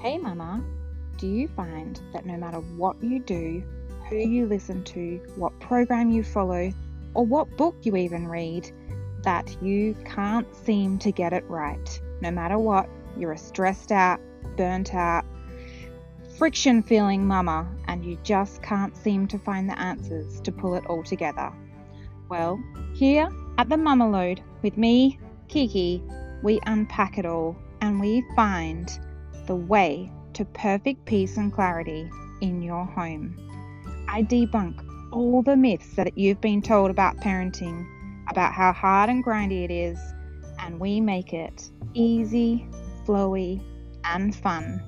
Hey, Mama, do you find that no matter what you do, who you listen to, what program you follow, or what book you even read, that you can't seem to get it right? No matter what, you're a stressed out, burnt out, friction feeling mama, and you just can't seem to find the answers to pull it all together. Well, here at the Mama Load with me, Kiki, we unpack it all and we find the way to perfect peace and clarity in your home. I debunk all the myths that you've been told about parenting, about how hard and grindy it is, and we make it easy, flowy, and fun